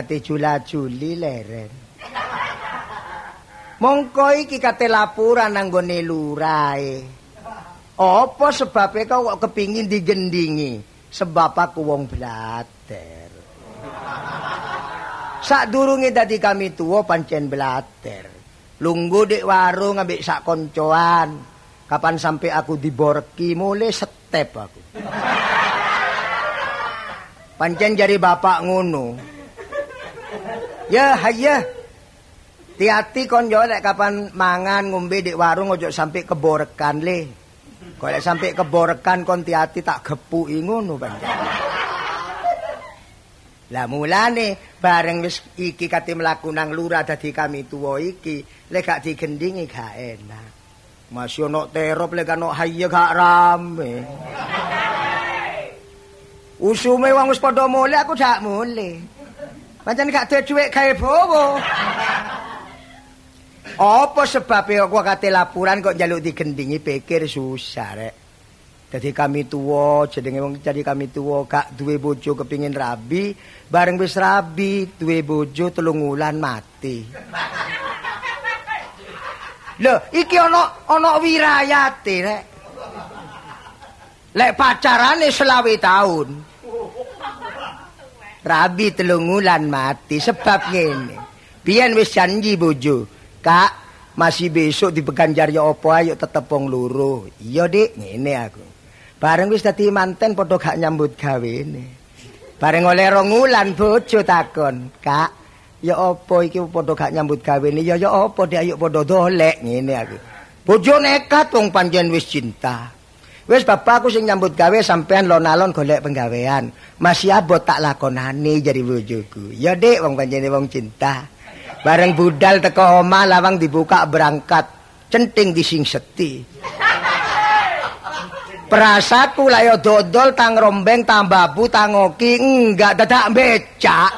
kate jula-juli leren. Mongko iki kate laporan nang gone lurae. Apa sebabe kok kepingin digendingi? Sebab aku wong blater. Sak durunge dadi kami tuwa pancen blater. Lunggu dik warung ambek sak koncoan. Kapan sampai aku diborki mulai step aku. Pancen jari bapak ngono. Ya, hayya. Hati-hati kon yo lek kapan mangan ngombe di warung ojo sampai keborekan le. Kok lek sampai keborekan kon hati-hati tak gepuki ngono pancen. Lah mulane bareng wis iki kate mlaku nang lurah dadi kami tuwa iki, lek gak digendingi gak enak. Masih ono terop lek ono hayya gak rame. Usume wong wis padha mule aku dak mule. Pancen gak duwe dhuwit gawe bowo. Apa sebabe aku kate laporan kok njaluk digendingi pikir susah rek. Dadi kami tuwa jenenge wong jadi kami tuwa gak duwe bojo kepingin rabi, bareng wis rabi duwe bojo telung wulan mati. Lho, iki ana ana wirayate rek. Lek pacarane selawe tahun. Rabi telungulan mati sebab ngene. Biyen wis janji bojo, Kak, masih besok di Beganjar ya apa ayo tetep wong loro. Iya, Dik, ngene aku. Bareng wis dadi manten padha gak nyambut gawene. Bareng oleh rong wulan bojo takon, Kak, ya apa iki padha gak nyambut gawene? Ya ya apa, Dik, ayo padha dolek ngene aku. Bojo nekat wong panjen wis cinta. Wis bapakku sing nyambut gawe sampean lon-alon golek penggawean. Masih abot tak lakonane jadi bojoku. Ya Dik, wong panjene wong cinta. Bareng budal teko omah lawang dibuka berangkat. Centing di sing seti. Perasaku lah ya dodol tang rombeng tang babu tang oki enggak dadak becak.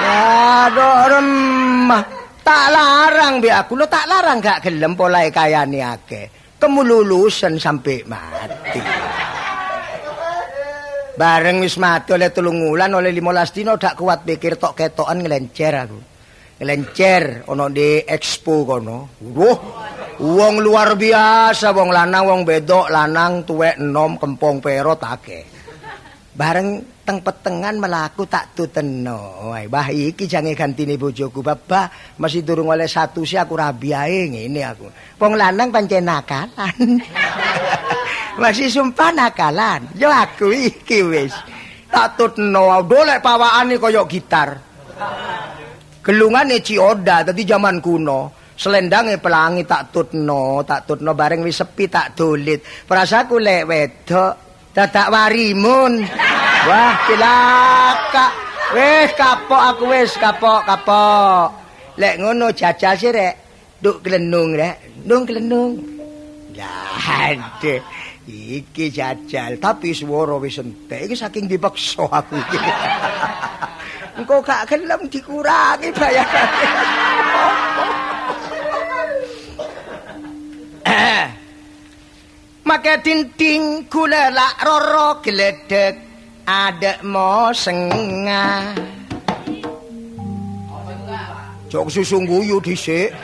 Aduh remah. Tak larang bi aku lo tak larang gak gelem polahe kayane akeh. Kemululusan sampai mati. Bareng wis mati oleh tulung wulan oleh 15 dino dak kuat pikir tok ketokan ngelencer aku. Ngelencer ono di expo kono. Wah, wong luar biasa wong lanang wong bedok lanang tuwek enom kempong perot akeh. Bareng teng petengan melaku tak tuteno. Wah, iki jange gantine bojoku, Bapak. Masih durung oleh satu sih aku rabi ae ngene aku. Wong lanang pancen nakalan. Masih sumpah nakalan. Yo aku iki wis. Tak tuteno, dolek pawakane kaya gitar. Gelungane Cioda dadi zaman kuno. Selendange pelangi tak tutno, tak tutno bareng wis sepi tak dolit. Perasaku lek wedok dadak warimun. Wah, cilaka. Wis kapok aku wis kapok, kapok. Lek ngono jajal sih rek. Duk glenung rek. Ndung glenung. Ya, ade. Iki jajal, tapi swara wis entek. Iki saking dipaksa aku iki. Engko gak gelem dikurangi bayarane. Make tinting gula lak roro gledek adek mo sengah Jok susu guyu dhisik.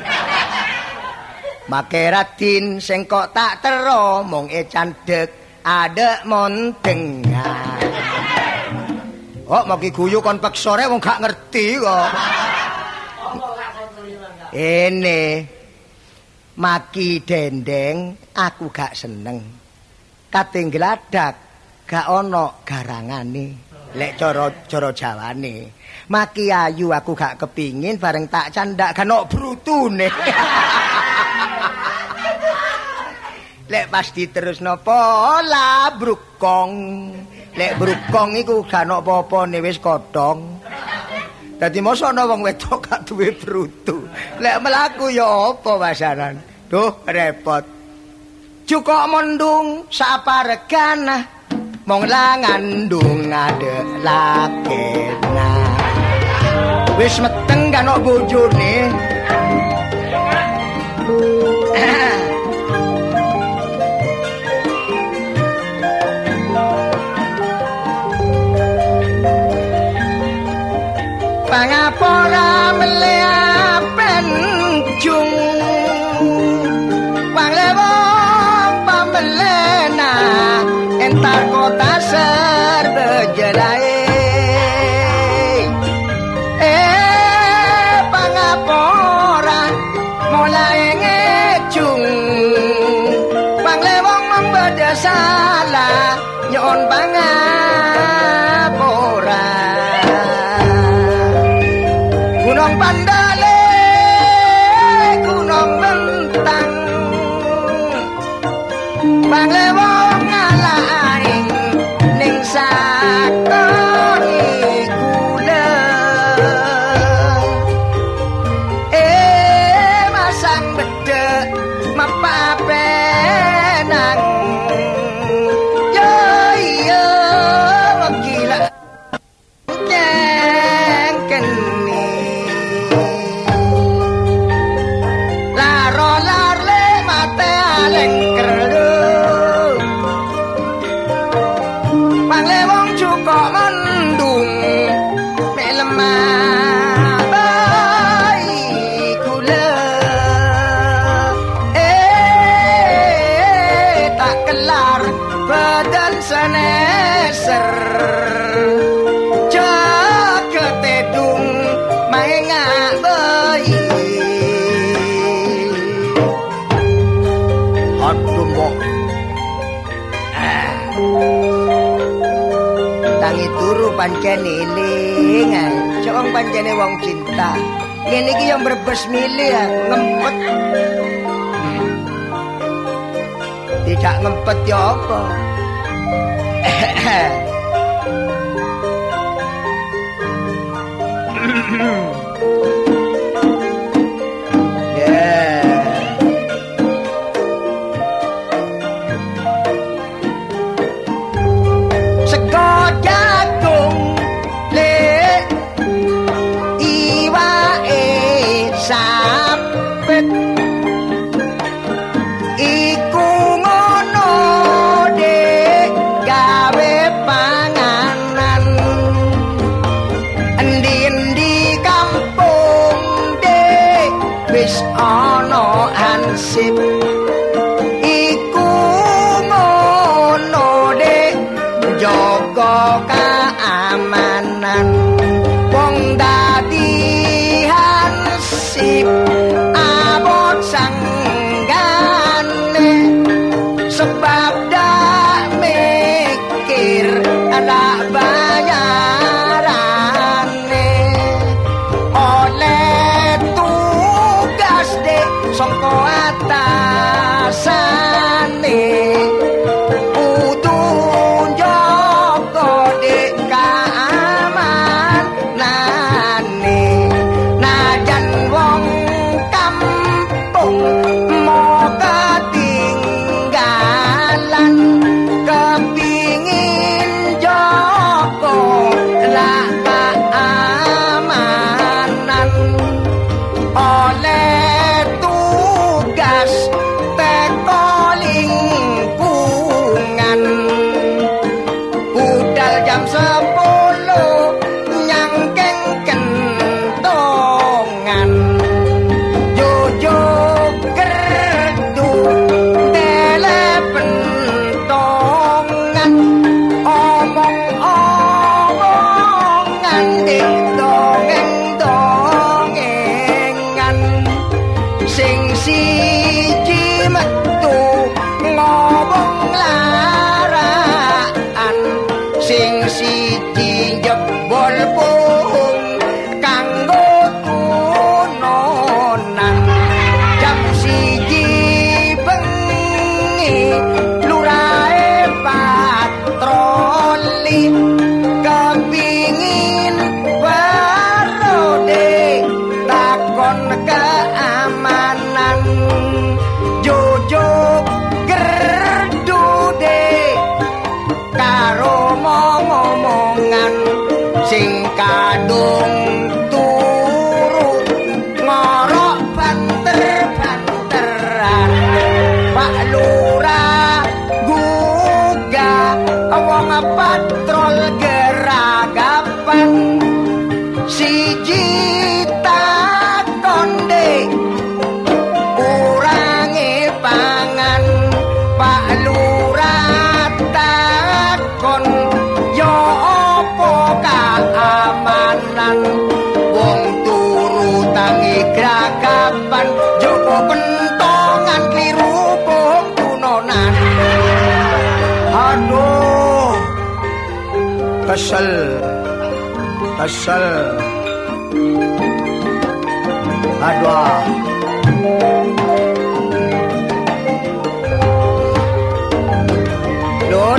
Make radin sing kok tak tero mung e candek adek montengah Kok mau guyu kon peksore wong gak ngerti kok. Ini Maki dendeng aku gak seneng. Kating geladak gak ana garangane. Lek cara-cara jawane. Maki ayu aku gak kepingin bareng tak candak ono brutune. Lek pasti terus napa la brukong. Lek brukong iku gak ono apa-apane wis kodhong dadi mosok ana wong wedok gak duwe brutu. Lek mlaku ya apa wasaran? Duh repot. Cukup mendung sapa regana mong langandung ade lakena wis meteng kan bojone believe. pancen eling ae. Cok wong pancene wong cinta. Yen iki yo mbrebes milih ngempet. Tidak ngempet yo apa? Hmm.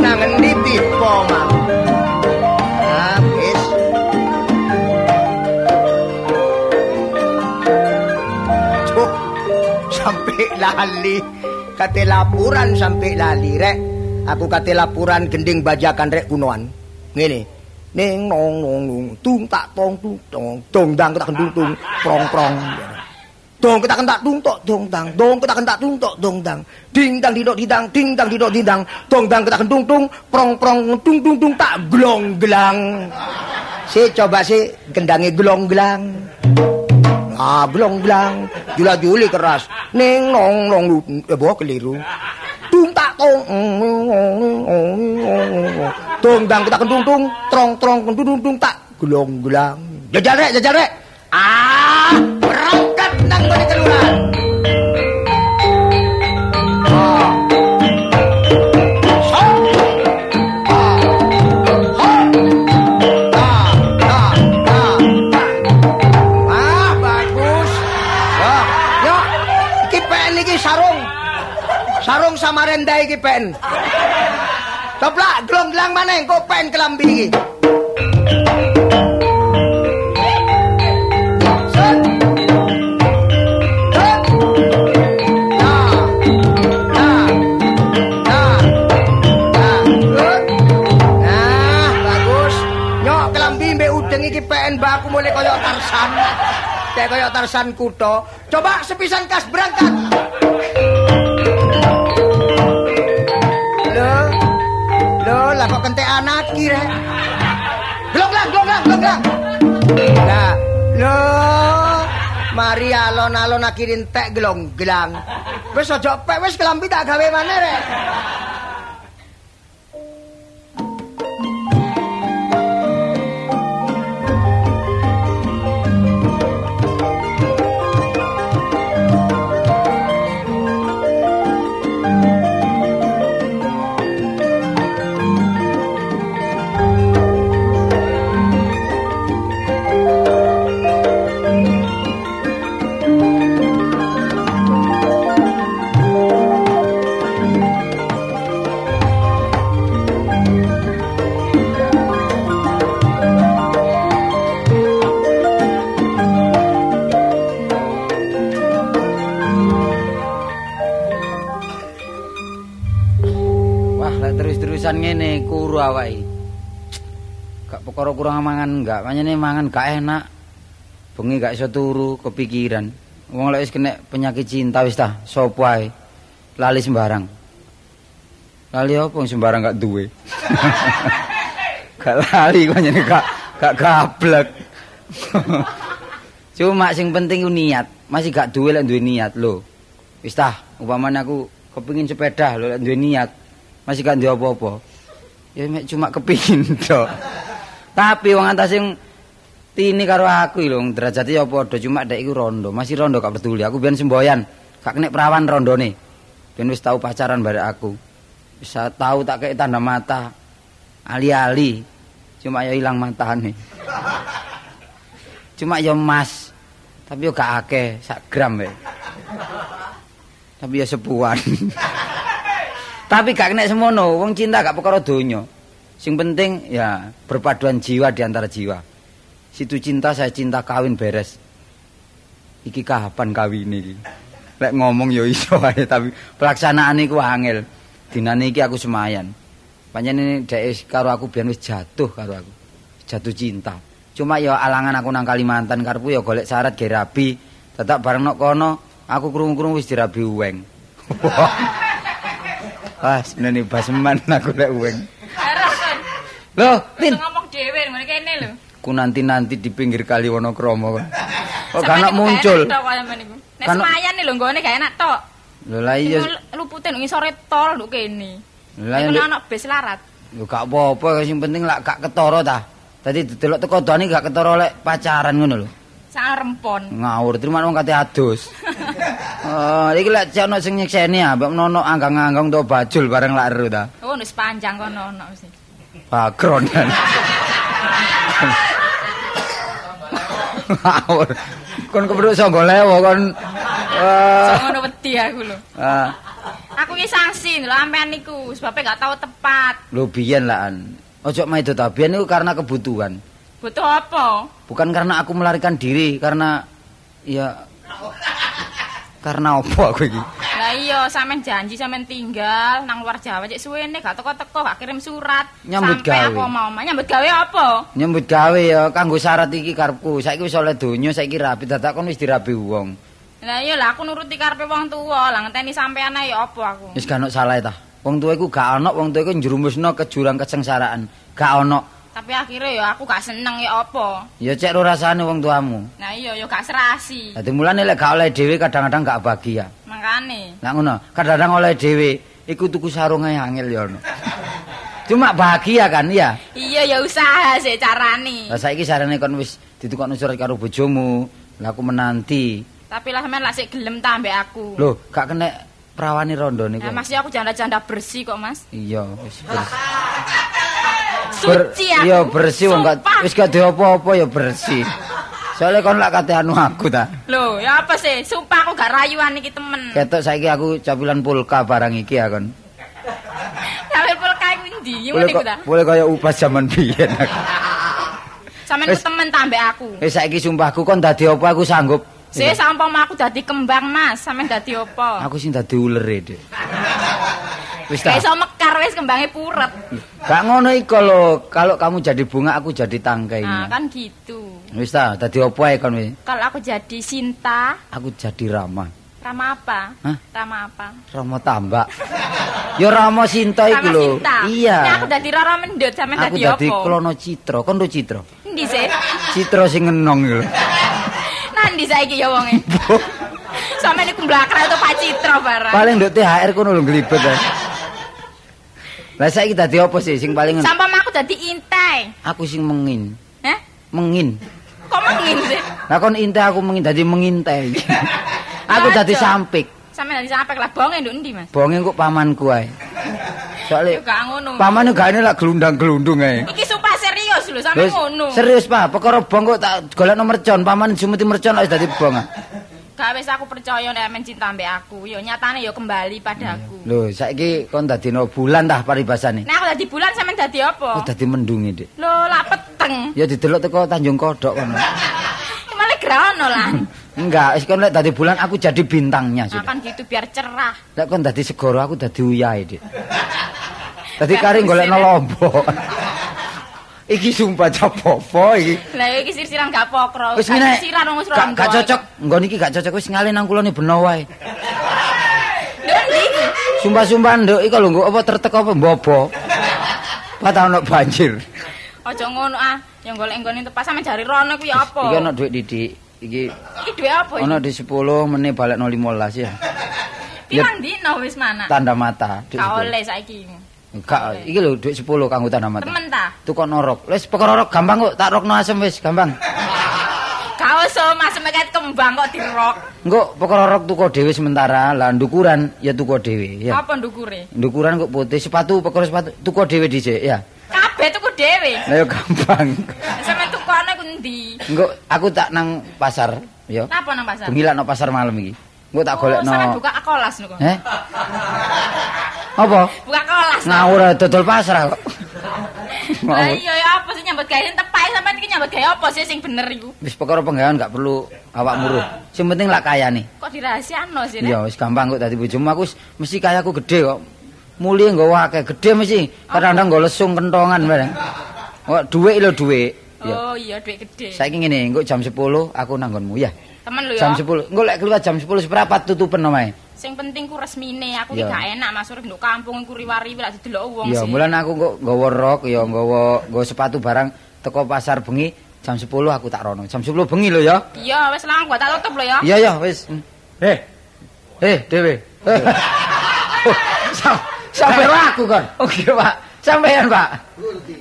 nang endi tipe mang habis Cuk, sampai lali. Kate laporan sampai lali rek. Aku kate laporan gending bajakan rek kunoan ngene ning nong nong nong tung tak tong tung tong dong dang tak tung tung prong prong. Dong kita kentak tung tok dong dang dong kita kentak tung tok dong dang ding dang didok didang ding dang didok didang dong dang kita tung tung prong prong tung tung tung tak glong gelang si coba si gendangi glong gelang ah glong gelang jula juli keras ning nong nong eh bawa keliru tung dang kita kentung tung trong trong kentung tung tak glong gelang. Jajal rek jajal rek. Ah berangkat nang balik kelurahan Sarung Samarinda iki pen. Coplak glong-glang maneh engko pen kelambi iki. Kayak kaya Tarsan. Kuto. Coba sepisan kas berangkat. Lho, lah kok kentek anak kira. Glonglang, glonglang, glonglang. Lah, lho. Mari alon-alon akhirin tek glonglang. Wis aja pek, wis kelambi tak gawe maneh rek. Mangan enggak, pancene mangan gak enak. Bengi gak iso turu, kepikiran. Wong lek wis kena penyakit cinta wis tah, sopo ae. Lali sembarang. Lali yang sembarang gak duwe? gak lali kok nyene gak gak gablek. Cuma sing penting ku niat, masih gak duwe lek duwe niat lho. Wis tah, umpamane aku kepengin sepeda lho lek duwe niat, masih gak duwe apa-apa. Ya cuma kepingin tok. Tapi wong antas sing tini karo aku lho, derajate ya padha, cuma dek iku rondo, masih rondo gak peduli. Aku biyen semboyan, gak kena perawan rondone. Ben wis tau pacaran barek aku. Bisa tahu tak kayak tanda mata. Ali-ali. Cuma ya hilang matane. Cuma ya emas. Tapi yo gak akeh, sak gram wae. Tapi ya sepuan. Tapi gak kena semono, wong cinta gak perkara donya. Sing penting ya berpaduan jiwa di antara jiwa. Situ cinta saya cinta kawin beres. Iki kapan kawin iki? Lek ngomong ya iso ae tapi pelaksanaan iku angel. Dinane iki aku semayan. Panjenengan dhek karo aku biyen wis jatuh karo aku. Jatuh cinta. Cuma ya alangan aku nang Kalimantan karepku ya golek syarat ge rabi. Tetap bareng nok kono aku krungu-krungu wis dirabi uweng. Wah, senene baseman aku lek uweng. Loh, Tin, ngomong dhewe ngene kene lho. ku nanti-nanti di pinggir kali Wonokromo kok. Gak anak muncul. Nek semayan lho nggone gak enak tok. Lho lah iya. Lupute nang ngisore tol lho kene. Lah Nek iya. ana bis larat. Lho gak apa-apa, sing penting lak gak ketara ta. Dadi delok teko dani gak ketara lek pacaran ngono lho. Sangat rempon. Ngawur terima wong kate adus. Oh, iki lek cek ono sing nyekseni ah, mbok nono anggang-anggang to bajul bareng lak eru ta. Oh, wis panjang kono ono mesti. background. Ngawur. Kon kepruk iso golewo kon. Eh. Jangan ngono wedi aku lho. Ah. Aku iki sangsi lho ampean niku sebabe gak tau tepat. Lho biyen lah an. Ojo maido tabian biyen niku karena kebutuhan. Butuh apa? Bukan karena aku melarikan diri karena ya karena apa aku iki? Lah iya sampean janji sampean tinggal nang luar Jawa cek suwene gak teko-teko gak kirim surat. Nyambut Sampai gawe. apa mau nyambut gawe apa? Nyambut gawe ya kanggo syarat iki karepku. Saiki wis oleh donya, saiki rapi dadak kon wis dirabi wong. Lah iya lah aku nuruti karepe wong tuwa, lah ngenteni sampean ae ya apa aku. Wis gak ono salah ta. Wong tuwa iku gak ono, wong tuwa iku njerumusno ke jurang kesengsaraan. Gak ono. Tapi akhirnya ya aku gak seneng ya apa. Ya cek ro rasane wong tuamu. Nah iya ya gak serasi. Dadi mulane lek gak oleh dhewe kadang-kadang gak bahagia. Makane. Lah ngono, kadang-kadang oleh dhewe iku tuku sarung ae angel ya ono. Cuma bahagia kan ya. Iya ya usaha sih carane. Lah saiki sarane kon wis ditukokno surat karo bojomu. Lah aku menanti. Tapi lah sampean lah sik gelem ta ambek aku. Loh, gak kena perawani rondo niku. Nah, masih aku janda-janda bersih kok, Mas. Iya, wis bersih. Ber- Suci aku. Iya bersih wong gak wis gak apa-apa ya bersih. Soalnya kon lak kate anu aku ta. Loh, ya apa sih? Sumpah aku gak rayuan iki temen. Ketok saiki aku capilan pulka barang iki ya kon. Sampe pulka iku ndi? Boleh kok ta. boleh kaya upas zaman biyen. aku. Sampeyan temen ta ambek aku. Wis saiki sumpahku kon dadi apa aku sanggup. Sih sampung aku dadi kembang, Mas. Sampeyan dadi apa? Aku sing dadi ulere, Dik. Wis ta. Iso mekar wis kembange puret. Gak ngono iku lho, kalau kamu jadi bunga aku jadi Nah, tangkainya. kan gitu. Wis ta, dadi apa ae kon wis. Kalau aku jadi Sinta, Aku jadi Rama. Rama apa? Hah? Rama apa? Rama tambak. Ya Rama Sinta iku lho. Iya. Nah, aku dadi Rara Mendut, sampeyan Aku dadi dadi apa? Klono Citra. Kon lho Citra. Endi sih? Citra sing ngenong iku lho. Nandi saiki ya wonge. Sampeyan iku mblakrak to Pak Citra barang. Paling nduk THR kono lho glibet. Lah saiki dadi apa sih sing paling Sampam aku dadi intai. aku sing mengin. Hah? Mengin. Kok mengin sih? Lah kon intai aku mengin dadi mengintai. aku dadi sampik. Sampeyan dadi sampai lah bonge nduk endi, Mas? Bonge kok pamanku ae. Soale gak ngono. pamane gak ini lah gelundang-gelundung ae. Iki lho, sampe ngono. Serius, Pak. Perkara bong kok tak golekno mercon, paman jumeti mercon wis dadi bong. ah. Gak wis aku percaya nek men cinta ambek aku. Yo nyatane yo kembali padaku. Lho, saiki kon dadi no bulan tah paribasane. Nek aku dadi bulan sampeyan dadi apa? Oh, dadi mendungi, Dik. Lho, lah peteng. Ya didelok teko Tanjung Kodok kono. Malah grono lah. Enggak, wis kon lek dadi bulan aku jadi bintangnya sudah. Akan gitu biar cerah. Lek kon dadi segoro aku dadi uyahe, Dik. Dadi kari golekno lombok. Iki sumpah capopo iki. Lah iki sirsiran gak pokro. Wis ngene. Sirsiran wong wis Gak rondo. gak cocok. Nggon iki gak cocok wis ngale nang kulone beno wae. Sumpah-sumpah nduk iki lho apa tertek apa mbobo. Patah ono banjir. Aja ngono ah. Yang golek nggone tepas sampe jari rono ku ya apa? Iki ono dhuwit didik. Iki Iki duwe apa iki? ono di 10 menit balik 15 ya. Pirang dino wis mana? Tanda mata. dhuwit Gak 10. oleh saiki. Gak, iki lho dhuwit 10 kanggo tanda mata. Temen ta? Tukok norok. Wis perkara rok gampang kok, tak rokno asem wis gampang. Gak usah mas meket kembang kok dirok. Engko perkara rok tuku dhewe sementara, lah ndukuran ya tuku dhewe ya. Apa ndukure? Ndukuran kok putih, sepatu perkara sepatu tuku dhewe dhisik ya. Kabeh tuku dhewe. Lah ya gampang. Sampe tukone ku ndi? Engko aku tak nang pasar ya. Napa nang pasar? Bengi nang pasar malam iki. Engko tak Oh, golekno. sampe buka kolas niku. Eh? Apa? Buka kolas. Ngawur dodol pasar kok. Lah iya ya apa sih nyambut gawe tepai sampean iki nyambut gawe apa sih sing bener iku? Wis perkara penggawean gak perlu awak muruh. Sing penting lak kayane. Kok dirahasiano sih? Ya wis gampang kok dadi bojomu aku wis mesti kayaku gede kok. Mulie nggawa akeh, gede mesti. Kadang-kadang nggo lesung kentongan bareng. Kok dhuwit lho dhuwit. Oh iya duit gede. Saiki ngene, engko jam 10 aku nanggonmu ya. Temen lho ya. Jam 10. Engko lek keluar jam 10 seprapat tutupen omahe. Sing penting ku resmine, aku iki Iya. gak enak Mas urip nduk kampung iku riwari lak didelok wong Ya, sih. mulan aku kok nggawa rok ya nggawa nggawa sepatu barang teko pasar bengi jam 10 aku tak rono. Jam 10 bengi lho ya. Iya, wis lang gua tak tutup lho ya. Iya ya wis. Eh. Eh, Dewe. Eh. Oh, sam- Sampai aku kan. Oke, Pak. Sampean, Pak.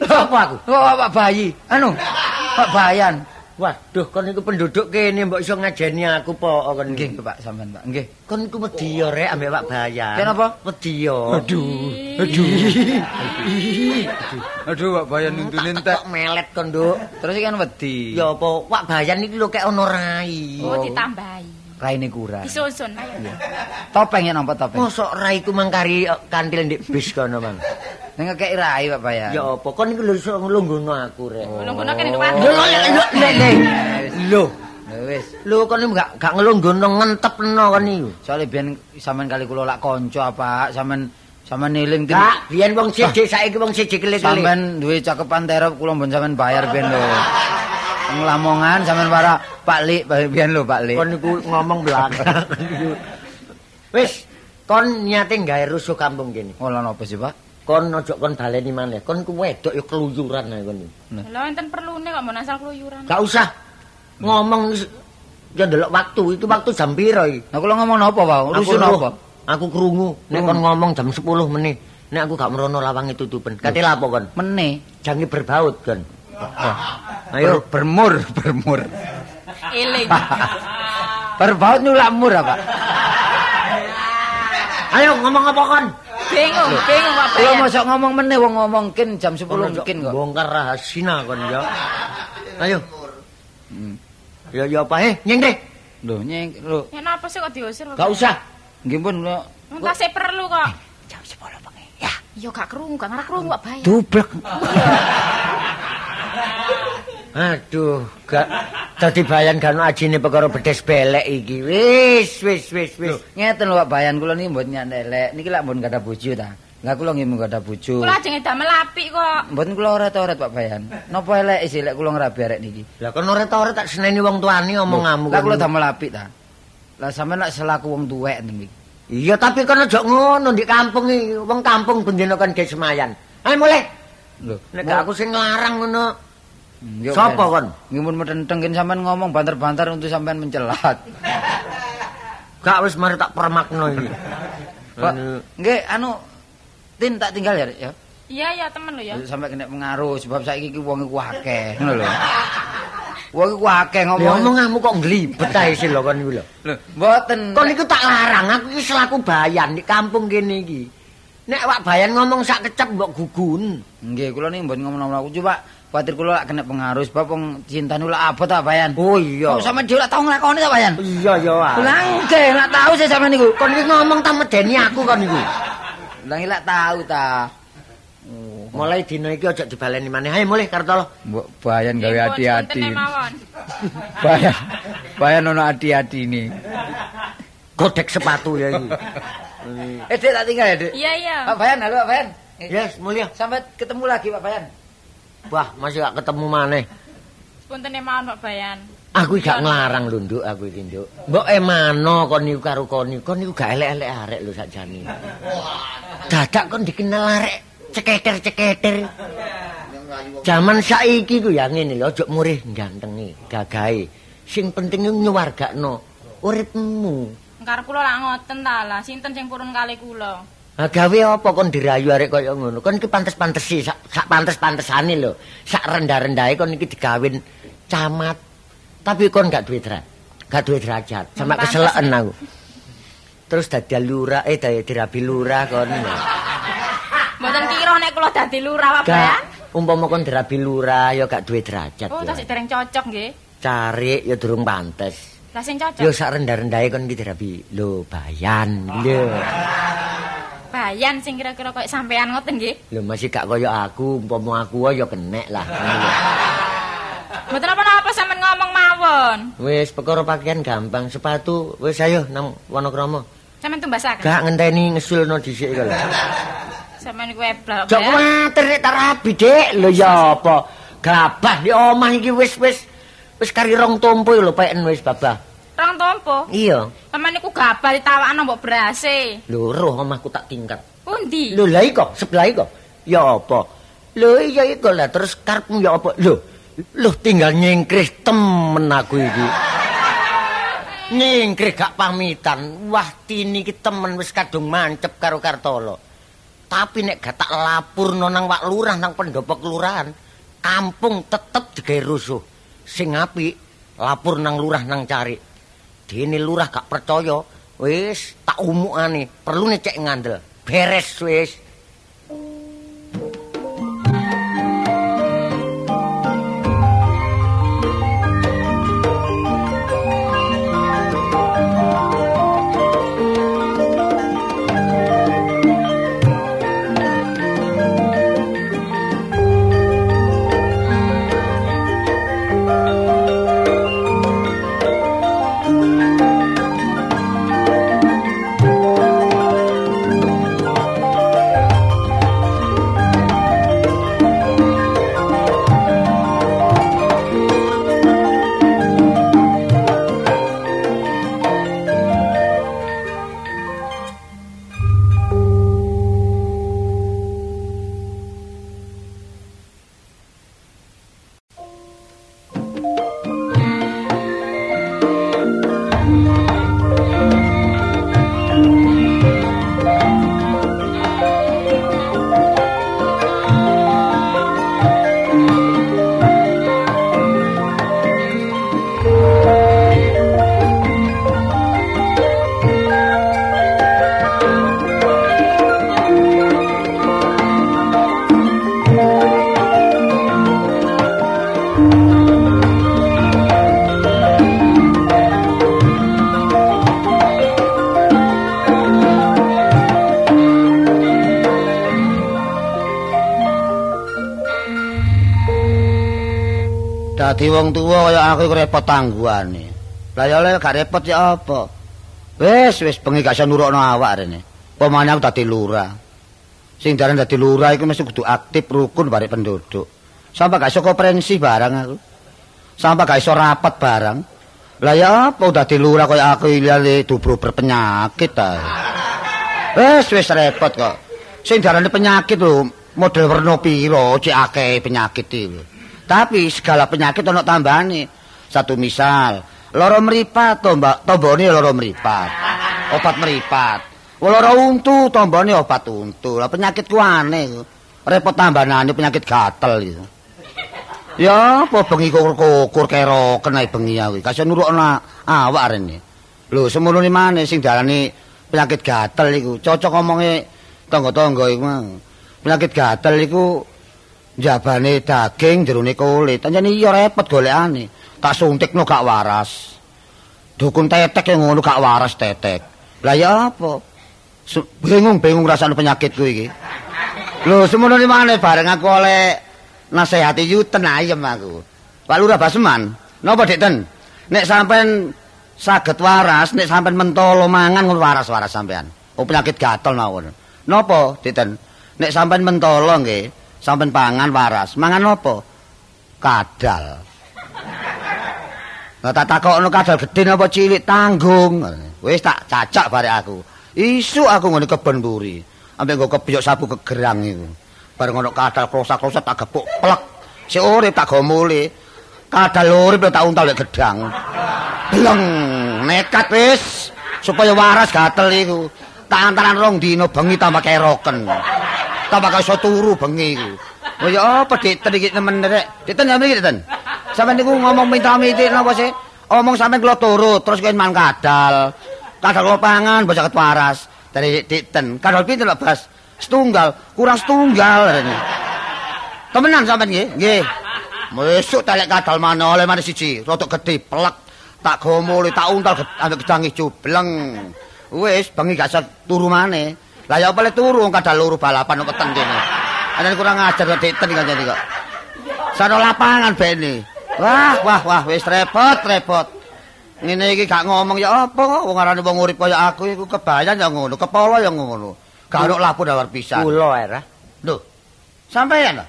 Apa aku? Oh, Pak Bayi. Anu, Pak Bayan. Waduh, kon iku penduduk kene mbok iso ngajeni aku po kon Nggih, Pak, sampean, Pak. Nggih. Kon iku wedi ya rek ambek Pak Bayan. Kenapa? Wedi ya. Aduh, aduh. Aduh, Pak Bayan nuntun entek. Kok melet kon, Nduk. Terus kan wedi. Ya apa Pak Bayan iki lho kek ono rai. Oh, ditambahi. raine kurang. Disusun ayo. Topeng ya nampak topeng. Mosok rai ku mangkari eh, kantil ndek bis kono, Mang. Ning ngekeki rai Pak Bayan. Ya apa kon iku lho iso nglungguhno aku rek. Belum kono kene tuan. Lho lho lho lho wis. lho kon iku gak gak nglungguhno ngentepno kon iku. Soale biyen sampean kali kula lak kanca apa sampean sampean niling tim Kak, biyen wong siji saiki wong siji kelik-kelik. sampean duwe cakepan terop kula mbon sampean bayar biyen lho. Wong Lamongan sampean para Pak Lik biyen lho Pak Lik. kon niku ngomong belakang. Wis, kon nyate gawe rusuh kampung kene. Olah napa sih, Pak? Kon ojo kon baleni maneh. Kon ku wedok ya keluyuran ae kon. Lho enten perlune kok mau asal keluyuran. Gak usah ngomong ya ndelok waktu, itu waktu jam piro iki? Nah kula ngomong napa, Pak? Rusuh napa? Aku krungu nek kon ngomong jam 10 menit. Nek aku gak merono lawange tutupen. Kate lapo kon? Meneh. Jange berbaut kon. Ayo bermur, bermur. Eling. Berbaut nyulak mur apa? Ayo ngomong apa kon? Bingung, bingung Pak Kula Bayan. mosok ngomong meneh wong ngomongkin jam 10 Kon mungkin kok. Bongkar rahasia kon ya. Ayo. Hmm. Ya ya apa eh nyeng deh. Lho, nyeng lho. Ya napa sih kok diusir Pak Gak usah. Nggih pun lho. Entasih perlu kok. Jam 10 bengi. Ya. Yo gak krungu, gak ngarep krungu Pak Bayan. Dublek. Aduh, gak dadi bayan kan ajine perkara bedes belek iki. Wis, wis, wis, wis. Ngeten lho Pak Bayan kula niki mboten nyandelek. Niki lak mboten gadah bojo ta. Lah kula nggih mung gadah bojo. Kula ajeng damel apik kok. Mboten kula oret-oret Pak Bayan. Napa elek sih lek kula ngrabi arek niki? Lah kon ora-ora tak seneni wong tuane omonganmu. Lah kula damel apik ta. Lah sampean lak selaku wong tuwek niki. Iya, tapi kon aja ngono di kampung iki. Wong kampung bendina kan ge semayan. Ayo mulai. Lho, Nek aku sing nglarang ngono. Sapa kon? Nggih mun metentengin sampean ngomong banter-banter untuk sampean mencelat. Gak wis mari tak permakno iki. Pak, nggih anu Tin tak tinggal ya, ya. Iya ya temen lho ya. Sampai kena pengaruh sebab saiki iki wong iku akeh, ngono lho. Wong iku akeh ngomong. omonganmu kok nglibet ae sih lho kon iku lho. Lho, mboten. Kon iku tak larang, aku iki selaku bayan di kampung kene iki. Nek wak bayan ngomong sak kecep mbok gugun. Nggih, kula niki mboten ngomong-ngomong aku coba kuwatir kula lak kena pengaruh sebab wong cintane lak abot ta bayan. Oh iya. Oh, sampe dhewe lak tau nglakoni ta bayan. Iya ya. Lah nggih, lak tau sih sampean niku. Kon iki ngomong ta medeni aku kon iku. Lah lak tau ta. Mulai dina iki aja dibaleni maneh. Ayo mulai Kartolo. Mbok bayan gawe hati-hati. Bayan. Bayan ono hati-hati ini. Godek sepatu ya iki. Eh, Dek tak tinggal ya, Dek. Iya iya. Pak Bayan, halo Pak Bayan. Yes, mulia. Sampai ketemu lagi Pak Bayan. Wah, masih gak ketemu maneh. Punten mawon Pak Bayan. Aku gak nglarang lho, Nduk, aku iki, Nduk. Mbok emano kon niku karo kon niku, kon niku gak elek-elek arek lho sakjane. Dadak kon dikenal arek ceketer-ceketer. Zaman saiki ku ya ngene lho, aja murih gantenge, gagahe. Sing penting nyuwargakno uripmu. Karep kula lak ngoten ta lah, sinten sing purun kali kula. Gawe apa kon dirayu arek kaya ngono? Kon iki pantes-pantesi, sak, sak pantes-pantesane lho. Sak rendah-rendahe kon iki digawin camat. Tapi kon gak duwe derajat. Gak duwe derajat. Sama Pantes keseleken ya. aku. Terus dadi lurah, eh dadi dirabi lurah kon. Mboten kira nek kula dadi lurah Gak Bayan. umpama kon dirabi lurah ya gak duwe derajat. Oh, ya. tasik dereng cocok nggih. Cari ya durung pantes. Lah sing cocok. Yo sak rendah-rendahe kon iki dirabi lho bayan. Lho. Bayan sing kira-kira koyo sampean ngoten nggih. Lho masih gak kaya aku, umpama aku ya kenek lah. Mboten apa-apa sampean ngomong mawon. Wis perkara pakaian gampang, sepatu wis ayo nang Wonokromo. Sampean tumbasaken. Gak ngenteni ngesulno dhisik iku lho. Sampean iku eblak. Jok kuwatir nek tak Dik. Lho ya apa? Gabah di omah iki wis wis wis kari rong tompo lho peken wis babah. Rong tompo. Iya. Sampean niku gabah ditawakno mbok berase. Lho roh omahku tak tingkat. Pundi? Lho lha iko sebelah iko. Ya apa? Lho iya iko lah terus karepmu ya apa? Lho lho tinggal nyengkris temen aku iki. Nyengkris gak pamitan. Wah tini ki temen wis kadung mancep karo Kartolo. Tapi nek gak tak lapurno nang Wak Lurah nang pendopo kelurahan, kampung tetep digawe rusuh. sing apik lapor nang lurah nang cari. Dene lurah gak percaya, wis tak umukane, perlu cek ngandel. Beres wis. Dadi wong tuwa kaya aku repot tangguhane. Lah ya oleh gak repot ya apa? Wis wis bengi gak iso nurukno awak rene. Pemane aku dadi lurah. Sing jaran dadi lurah iku mesti kudu aktif rukun barek penduduk. Sampai gak iso koperensi barang aku. Sampai gak iso rapat barang. Lah ya apa dadi lurah kaya aku iki dubro berpenyakit ta. Wis wis repot kok. Sing jarane penyakit lho model werna pira cek akeh penyakit iki. Tapi segala penyakit ana tambane. Satu misal, lara mripat tomba, tombone lara mripat. Obat mripat. Lara untu tombone obat untu. Lah penyakit ku aneh. Repot tambanane penyakit gatel itu. Ya, apa bengi kukur-kukur kero kena bengi aku. Kasih nurukna awak rene. Lho, semono maneh sing diarani penyakit gatel iku. Cocok omonge tangga-tangga iku. Penyakit gatel iku jabane daging jerone kulit. Anjane iya repot golekane. Tak suntikno gak waras. Dukun tetek yang ngono gak waras tetek. Lah ya apa? Bingung-bingung rasane penyakitku iki. Lho, semono ni maneh bareng aku oleh nasihati yuten ayem aku. Pak Lurah Baseman, napa Dik Ten? Nek sampean saged waras, nek sampean mentolo mangan waras-waras sampean. Oh penyakit gatel mawon. Napa Dik Ten? Nek sampean mentolo nggih, sampean pangan waras. Mangan apa? Kadal. Lah tak takokno kadal gedhe napa cilik tanggung. Wis tak cacak barek aku. Isu aku ngene kebon mburi. Ambek nggo kepiyok sabu kegerang iku. Bareng ono kadal krosak-krosak tak gepuk plek. Si urip tak gomule. Kadal urip tak untal lek gedang. Bleng, nekat wis supaya waras gatel iku. Tak antaran rong dino bengi tambah keroken. Tambah kaya iso turu bengi iku. Oh ya apa dik ten iki nemen rek. Dik ten iki ten. Sampe niku ngomong minta miti napa sih? Omong sampe kula turu terus kowe man kadal. Kadal kula pangan bocah ketwaras dari dik ten. Kadal pinten lho Bas? Setunggal, kurang setunggal rene. Temenan sampean nggih? Nggih. Mesuk telek kadal mana oleh mana siji, rodok gede, pelek. Tak gomuli, tak untal ambek gedang ijo bleng. Wis bengi gak turu maneh. Lah ya boleh turu wong kadal luru balapan kok kene. Ana kurang ajar kok diten jadi kok. Sano lapangan bene. Wah, wah, wah wis repot, repot. Ngene iki gak ngomong ya apa kok wong arane wong urip kaya aku iku kebayan ya ngono, kepala ya ngono. Gak ono lapu dawar pisan. Kula era. Lho. Sampeyan lho.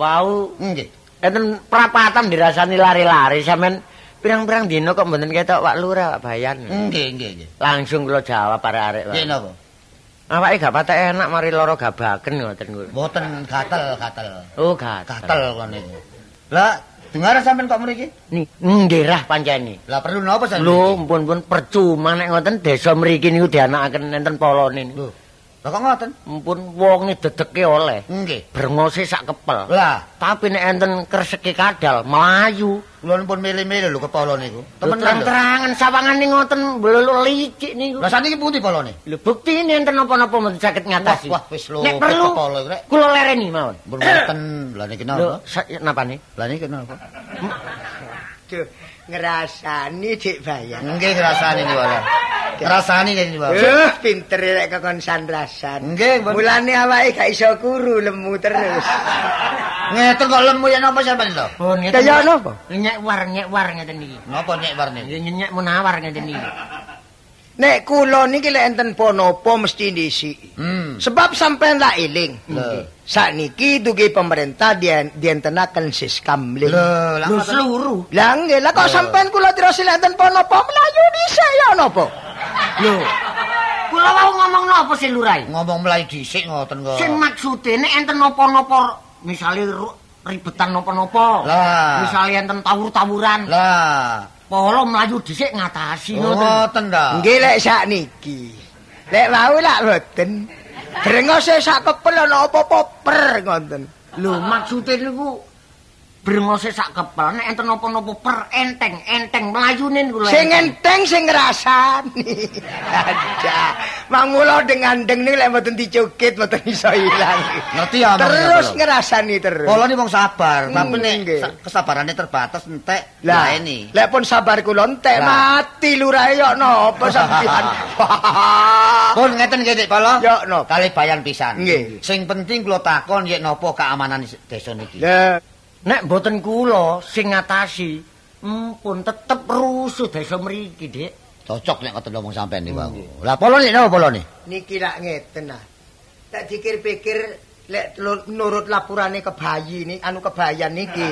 Wau, Nggih. enten prapatan dirasani lari-lari sampean pirang-pirang dino kok mboten ketok Pak Lurah, Pak Bayan. Nggih, nggih, nggih. Langsung kula jawab arek-arek. Nggih napa? Awake gak patek enak mari lara gabaken ngoten kuwi. Mboten gatel, gatel. Oh, gatel. Gatel kon niku. Lah, dengar sampean kok mriki? Nih, nggirah panceni. Lah perlu napa sampean? Lho, mpun-pun percuma nek ngoten desa mriki niku dianakaken enten polone niku. Lho. Lah kok ngoten? Mumpun wonge dedeke oleh. Nggih. Brengose sak kepel. Lah, Tapi nek enten kreseki kadal melayu. kula pun milih-milih lho kepala niku. Temen lho. terang-terangan sawangane ngoten blulu licik niku. Lah saniki pundi polone? Lho buktine enten napa-napa mboten saged ngatasi. Wah, wis lho, Nek perlu kepala iku, Rek. kula lereni mawon. Pun ngoten. Lah niki Lho, napa? sa- napa nih? Lah niki napa? Duh, ngrasani dik bayang. Nggih ngrasani niku ora. Ngrasani niku niku. Duh, pinter rek kekon sandrasan. Nggih, Mbon. Mulane awake gak iso kuru lemu terus. Ngeten kok lemu ya napa sampean lho? Oh, Kaya napa? Nyek war, nyek war ngeten iki. Napa nyek warne? Ya nyek menawar ngeten iki. Nek kula niki lek enten ponopo mesti ndisi. Hmm. Sebab sampean lak eling. Lho. Sakniki dugi pemerintah dien dientenaken siskamling. Lho, lah Lho seluruh. Lah nggih, lah kok sampean kula dirasi lek enten ponopo melayu dhisik ya napa? Lho. Kula wau ngomong napa sih lurai? ngomong mlayu dhisik ngoten kok. Sing maksude nek enten napa-napa misale ribetan napa-napa. Lah. Misale enten tawur-tawuran. Lah, Polo mlayu dhisik ngatasi oh, ngoten. ngoten ta. Nggih lek sakniki. Lek wau lak boten. Drengose sak kepel ana apa-apa per ngoten. Lho maksude niku brengose sak kepel nek enten napa-napa per enteng, enteng mlayune niku lho. Sing enteng sing ngrasani. Ada. Mangulo dengan deng ning lek mboten dicukit mboten iso ilang. Ngerti ya, Terus ngrasani terus. Kula ni wong sabar, Hmm, tapi nek kesabarane terbatas entek Lah lah ini. Lek pun sabar kula entek Lah. mati lurae yo napa sampean. Pun ngeten nggih Dik Pala. Yo, napa? Kali bayan pisan. Sing penting kula takon yek napa keamanan desa niki. Nek boten kula sing ngatasi, mpun tetep rusuh desa mriki, Dik. Cocok nek ngoten ngomong sampean niku. Lah Pala nek napa nih? niki lak ngeten ah. Tak dikir-pikir lek nurut lapurane kebayi ni anu kebayan niki.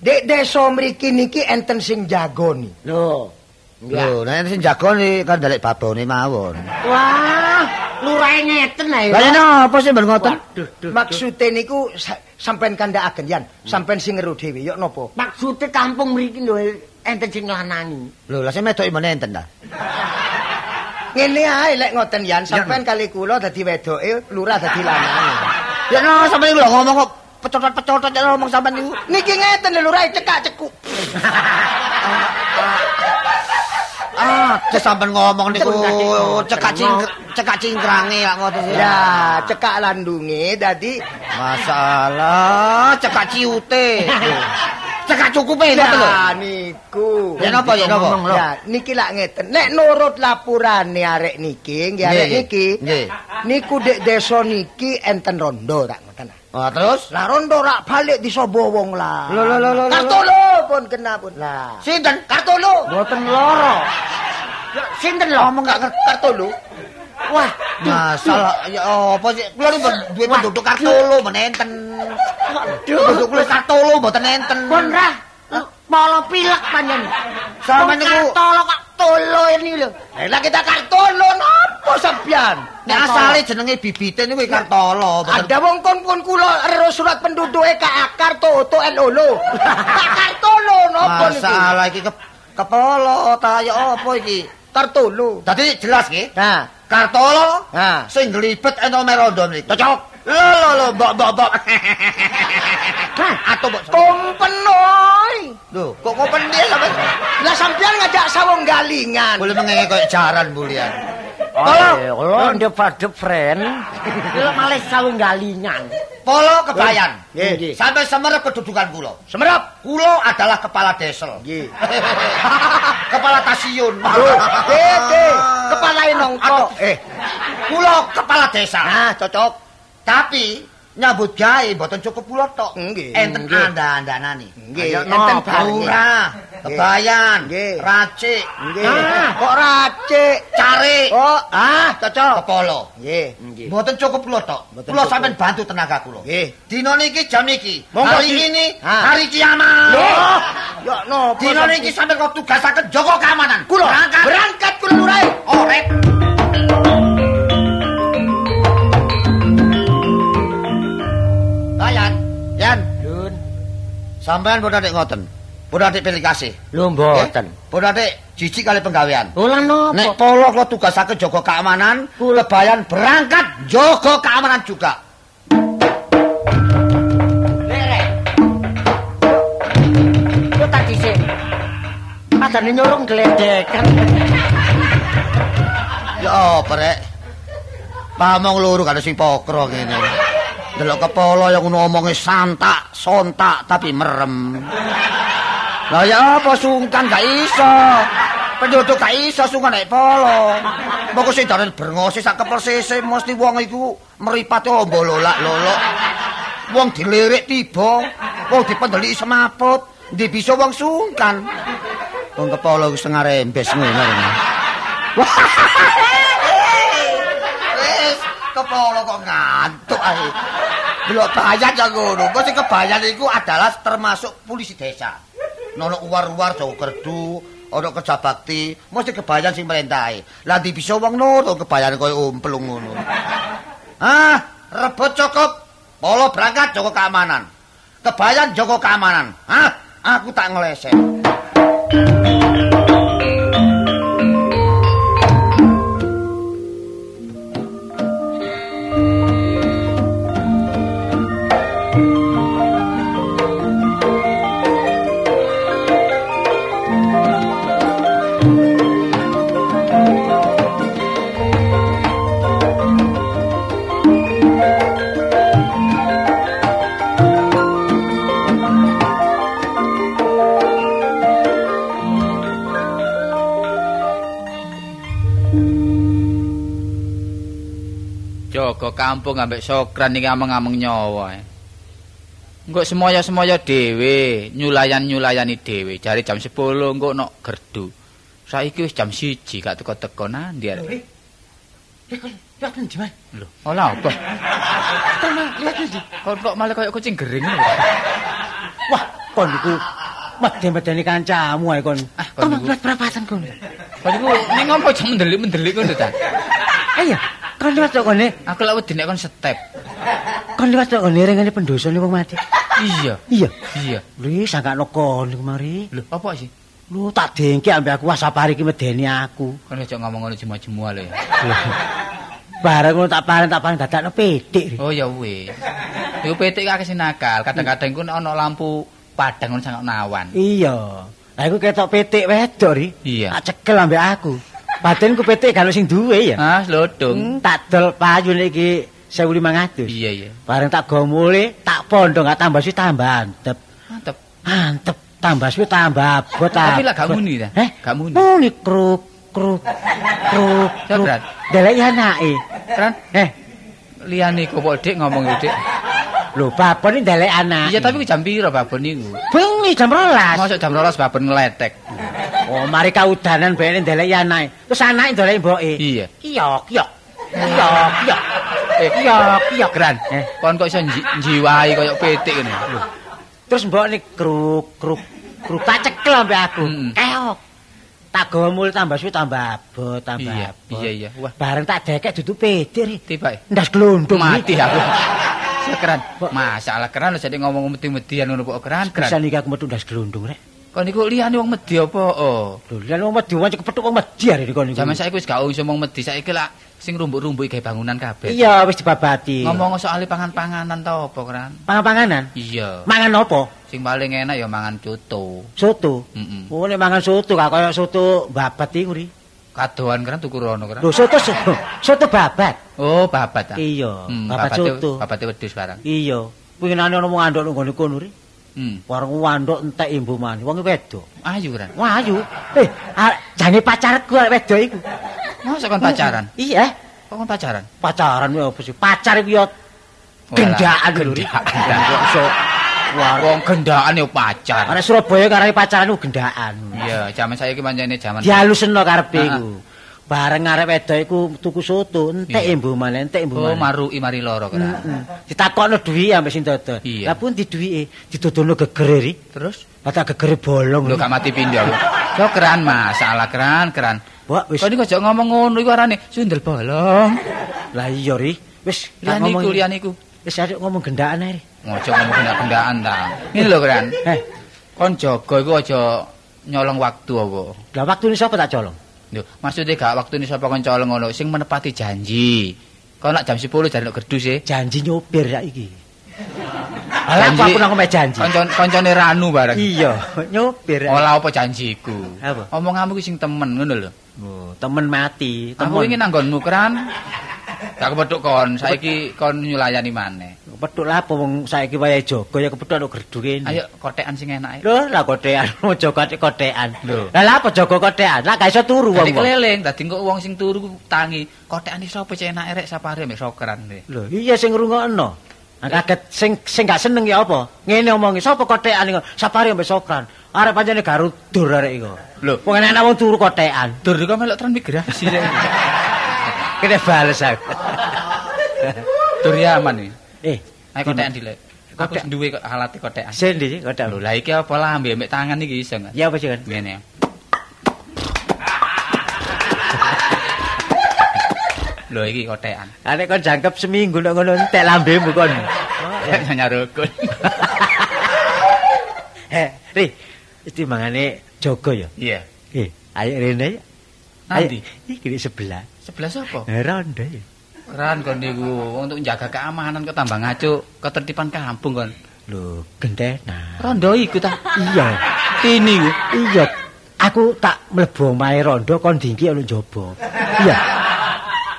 Dek desa mriki niki enten sing jagoni. Lho. Lho, nek sing jago ni kan dalek babone mawon. Wah, lurae ngeten ae. Lah yen apa sih ben ngoten? Maksude niku sampean kandhakaken yan, sampean sing ngeru dhewe yo napa? Maksude kampung mriki lho enten sing lanangi. Lho, lah sing medoki meneh enten ta. Ngene ae lek ngoten yan, sampean kali kula dadi wedoke, lurah dadi lanange. Ya no, sampean lho ngomong kok pecotot-pecotot ya ngomong sampean niku. Niki ngeten lho lurah cekak-cekuk. Ah, cek sampean ngomong niku Cekak- cekak cingkr cekak cingkrange ya ngoten sih. Ya, cekak landunge dadi Masalah cekak ciute. cekak cukupe ngoten lho. Niku. Ya napa ya napa? Ya, niki lak ngeten. Nek nurut lapurane arek niki, nggih arek niki. Niku dek desa niki enten rondo tak ngoten. Oh, terus Lah rondo rak balik disobo wong lah. Lho, lho, lho, lho. Kartolo pun kena pun. Lah. sinten? Kartolo. Boten loro. Sinten lho? Ngomong gak Kartolo. Wah, Masalah ya apa sih? Kula niku duwe penduduk Kartolo menenten. Penduduk kula Kartolo mboten enten. pun ra. Polo pilek panjen. Sampeyan niku- tolo kok tolo ini lho. Lah kita Kartolo napa sampean? Nek asale jenenge bibite niku Kartolo. mboten- Ada wong kon pun kula ero surat penduduke ka akar toto. Pak Kartolo napa niki? Masalah iki ke kepala ta ya apa iki? Kartolo. Dadi jelas nggih. Nah, Kartolo nah. sing glibet ento merondo mriki. Cocok. Lho lho lho mbok mbok mbok. Atau mbok Kompen oi. Lho, kok ngopen dia sampe Lah sampean ngajak sawung galingan. boleh mengenge koyo jaran bulian. Oh, lo ndep-ndep friend. Kilo malih sawung galingan. Polo kebayan. Nggih. Sampai semerep kedudukan kula. Semerap. Kulo adalah kepala desel. Nggih. kepala stasiun. Loh, Dede, kepalae nongko. Eh, Kulo kepala desa. nah cocok. Tapi nyambut gawe mboten cukup kula tok. Nggih. Enten Nggih. anda-andanane. Nggih, enten. Lurah, kebayan, racik, Nggih. Ah, Kok racik? cari, Oh, ah, cocok. kepala. Nggih. Mboten cukup kula tok. Kula cukup. sampean bantu tenaga kula. Nggih. Dina niki jam niki. Hari ini hari kiamat. Loh, ya napa? Dina niki sampean kok tugasaken jaga keamanan. kula Berangkat. kula lurae. Oh, rek. Sampean boten nek ngoten. Pun adik pilih kasih. Lho mboten. Pun adik jijik kali penggawean. Ora napa? Nek polo kula tugasake jaga keamanan, kebayan berangkat jaga keamanan juga. Lerek. Yo tak dhisik. Adane nyurung gledekan. Ya apa rek? Pamong loro kan sing pokro ngene. Delok kepala yang ngono omonge santak, sontak tapi merem. Lah ya apa sungkan gak iso. Penduduk gak iso sungkan nek polo. Moko sing daran brengose sak kepersise mesti wong iku mripate ombo lolak lolok. Wong dilirik tiba, wong dipendeliki semaput, ndi bisa wong sungkan. Wong kepala wis setengah rembes ngono. Kepala kok ngantuk ae. Delok bayan ya ngono. Kok sing kebayan iku adalah termasuk polisi desa. Nono uwar-uwar Jawa Gerdu, ana kerja bakti, mesti kebayan sing merintahi. Lah ndi bisa wong nurut kebayan koyo umplung ngono. Ah, rebut cukup. Polo berangkat jaga keamanan. Kebayan jaga keamanan. Hah? Aku tak ngeleset. Kampung ambek sokran iki ameng-ameng nyawa. Engko semoyo-semoyo dhewe, nyulayan-nyulayani dhewe. Jare jam 10 engko nok gerdu. Saiki wis jam 1 gak teko-teko nandi arek. Lihat ndi, Mas? Lho, ola apa? Lihat ndi? Kok malah koyo kucing gering lho. Wah, kon niku medhe-medeni kancamu ae kon. Ah, kon kon niku. lihat berapatan kon. Kok niku ning ngopo jam mendelik-mendelik ngono ta? Ayo, kon lihat tok kone. Aku lak wedi nek kon step. Kon lihat tok kone rengane pendosa niku wong mati. Iya. Iya. Iya. Lho, sangkano kon niku mari. Lho, apa sih? Lu tak dengke ambek aku wasapari iki medeni aku. Kon aja ngomong ngono jemu-jemu lho. Bareng ngono tak paring tak paring dadakno petik. Oh ya wis. Iku petik akeh sing nakal. Kadang-kadang ku ana lampu padang ngono sangat nawan. Iya. Lah iku ketok petik wedok ri. Iya. Tak cekel ambek aku. Badan ku petik kalau sing duwe ya. Ah, lodong. Hmm, tak dol payune iki 1500. Iya, iya. Bareng tak gomule, tak pondok gak tambah sih tambah antep. Mantep. Antep tambah sih tambah abot. Tapi lah gak muni ta? Eh, Gak muni. Muni kruk kruk kruk. Brat. Delek anake. Eh, liyane kok Dik ngomong Dik. Lho babon iki delek anak. Iya, tapi ku jam piro babon niku? bengi jam 12. Mosok jam 12 babon ngeletek. Oh, mari kaudanan bene ndelek anake. Terus anake ndelek mboke. Iya. Kiyok, kiyok. Kiyok, kiyok. Eh, Kiyok, kiyok. Gran. Eh. Kon kok iso nji- njiwai koyo petik ngene. Terus mbok kruk kruk kruk tak cekel ambek aku. Mm-mm. Keok. Tak gawa mul tambah suwi tambah abot, tambah Iya, abot. iya, iya. Wah, Bareng tak dekek dudu ri. tiba. Ndas glondong Mati aku. Sekeran. Kok- Masalah keran lho jadi ngomong medi-median ngono kok keran Bisa keran. niki aku metu ndas glondong rek. Kon niku liyane wong medi apa? Oh. Lho, lan wong wedi wong kepethuk wong wedi arek niku niku. Zaman saiki wis gak iso wong medi, saiki lak sing rumbuk-rumbuk gawe bangunan kabeh. Iya, wis dibabati. Ngomong soal pangan-panganan ta apa, Kran? pangan-panganan. Iya. Mangan apa? Sing paling enak ya mangan coto. Soto. Heeh. Oh, nek mangan soto gak kaya soto babat iku ri. Kadoan kan tuku rono kan. Lho, soto soto, babat. Oh, babat ta. Iya, Hmm, babat soto. Babate wedhus barang. Iya. Winginane ono wong andok nang ngene kono ri. Hmm. Warung wandok entek imbu mani. Wong wedok. Ayu kan. Wah, ayu. Eh, jane pacarku arek wedok iku. Masa kon pacaran? Iya, Kok kon pacaran? pacaran kuwi apa sih? Pacar iku yo gendaan lho. Ri. Gendaan. Kok iso war. Wong gendaan ya pacar. Arek Surabaya karep pacaran ku gendaan. Iya, zaman saiki pancene zaman Dihalusno karepe iku. Bareng arek wedok iku tuku soto, entek imbu mani, entek imbu Oh, mani. maruki mari loro kan. Ditakokno duwi ambek sing dodol. Lah pun di duwike didodono gegere ri. Terus Mata gegere bolong. lho Ri. gak mati pindho. Yo keran masalah keran, keran. Mbok wis Kok niku aja ngomong ngono iku arane sundel bolong. Lah iya ri. Wis tak Liyan iku, liyan iku. Wis arek ngomong gendaan ae Ngojo ngomong gendaan ta. Ini lho keran. Eh, kon jaga iku aja nyolong waktu apa. Lah waktune sapa tak colong? Lho, maksudnya gak waktu ini sapa kon colong ngono, sing menepati janji. Kau nak jam 10 jare nek gerdu sih. Janji nyopir ya iki. Alah aku aku nang omahe janji. Koncone Ranu bareng. Iya, nyopir. Olah apa janjiku? Apa? Omonganmu ki sing temen ngono lho. Oh, temen mati, Aku temen. ingin nanggonmu keran. Gak kepethuk kon, saiki kon nyulayani maneh. Kepethuk lah apa wong saiki wayahe jaga ya kepethuk nek gerdu kene. Ayo kotekan sing enak. Lho, lah kotean, ojo kotek kotean. Lho. Lah apa jaga kotean? Lah gak iso turu Dadi wong. keliling, dadi kok wong sing turu tangi. Kotekan iso apa cek enak erek sapare mek sokeran. Lho, iya sing ngrungokno. Nah, kaget sing sing gak seneng ya apa? Ngene omongi, sapa kotekan iku? Sapari mbek sokran. Arep pancene garudur arek iku. Lho. wong enak wong turu kotekan. Dur kok melok transmigrasi rek. Kene bales aku. Dur ya aman iki. Eh, Ayo kotekan dilek. Kotek. duwe kok alate kotekan. sendi sih kotekan. Lho, lah iki apa lah ambek ambek tangan iki iso kan? Ya apa sih kan? Ngene. Lho iki kotekan. Arek kon jangkep seminggu nek ngono entek lambemu kon. Ya nyarukun. Eh, Ri, iki mangane jaga ya. Iya. Eh, ayo rene ya. Nanti iki sebelah. sebelah sapa? Eh, Ronda ya. Keran kon niku untuk menjaga keamanan kok tambah ngaco ketertiban kampung kon. Lho, gendena. Rondo iku ta. Iya. Tini ku. Iya. Aku tak mlebu omahe Rondo kon dingki ana njaba. Iya.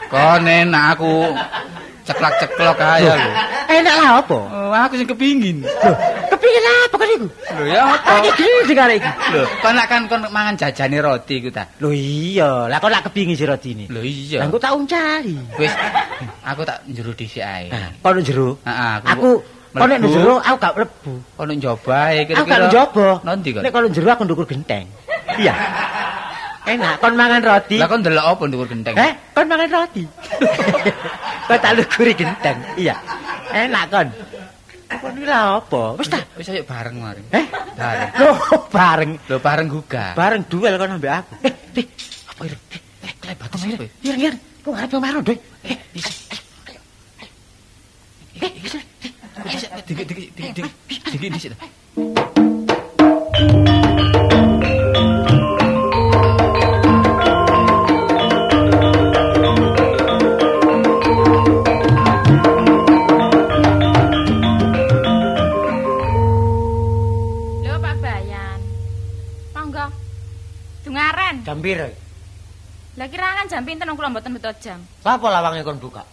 Kon enak aku ceklak-ceklok aja lho. Enak lah apa? Oh, aku sing kepingin. Lho, kepingin apa iku? Lho ya apa? Iki arek iki. Lho, kon nak kan kon mangan jajane roti ku ta. Lho iya, lah kok lak kepingin si roti. Lho iya. Lah aku tak uncari. Wis aku tak njero dhisik ae. Nah, kono jero. Heeh, Aku kono nek mlebu. jero aku gak mlebu. Kono njaba ae Aku gak kira-kira. njaba. Nanti kon. Nek kono jero aku ndukur genteng. Iya. Enak kon mangan roti. Lah kon ndelok apa ndukur genteng? Eh, kon mangan roti. Kok tak lukuri genteng. Iya. Enak kon. Kon iki lah apa? Wis ta. Wis ayo bareng mari. Eh? Bareng. Loh, bareng. Lho bareng gugah. Bareng duel kon ambek aku. Eh, Apa iki? Eh, klebat sapa? Iya, iya. Kok arep marah, Doi? Eh, bisa. Eh, bisa. Bisa. Dikit dikit dikit dikit. Dikit dikit. Jam pinten kula mboten beto jam. Sapa lawange kon buka?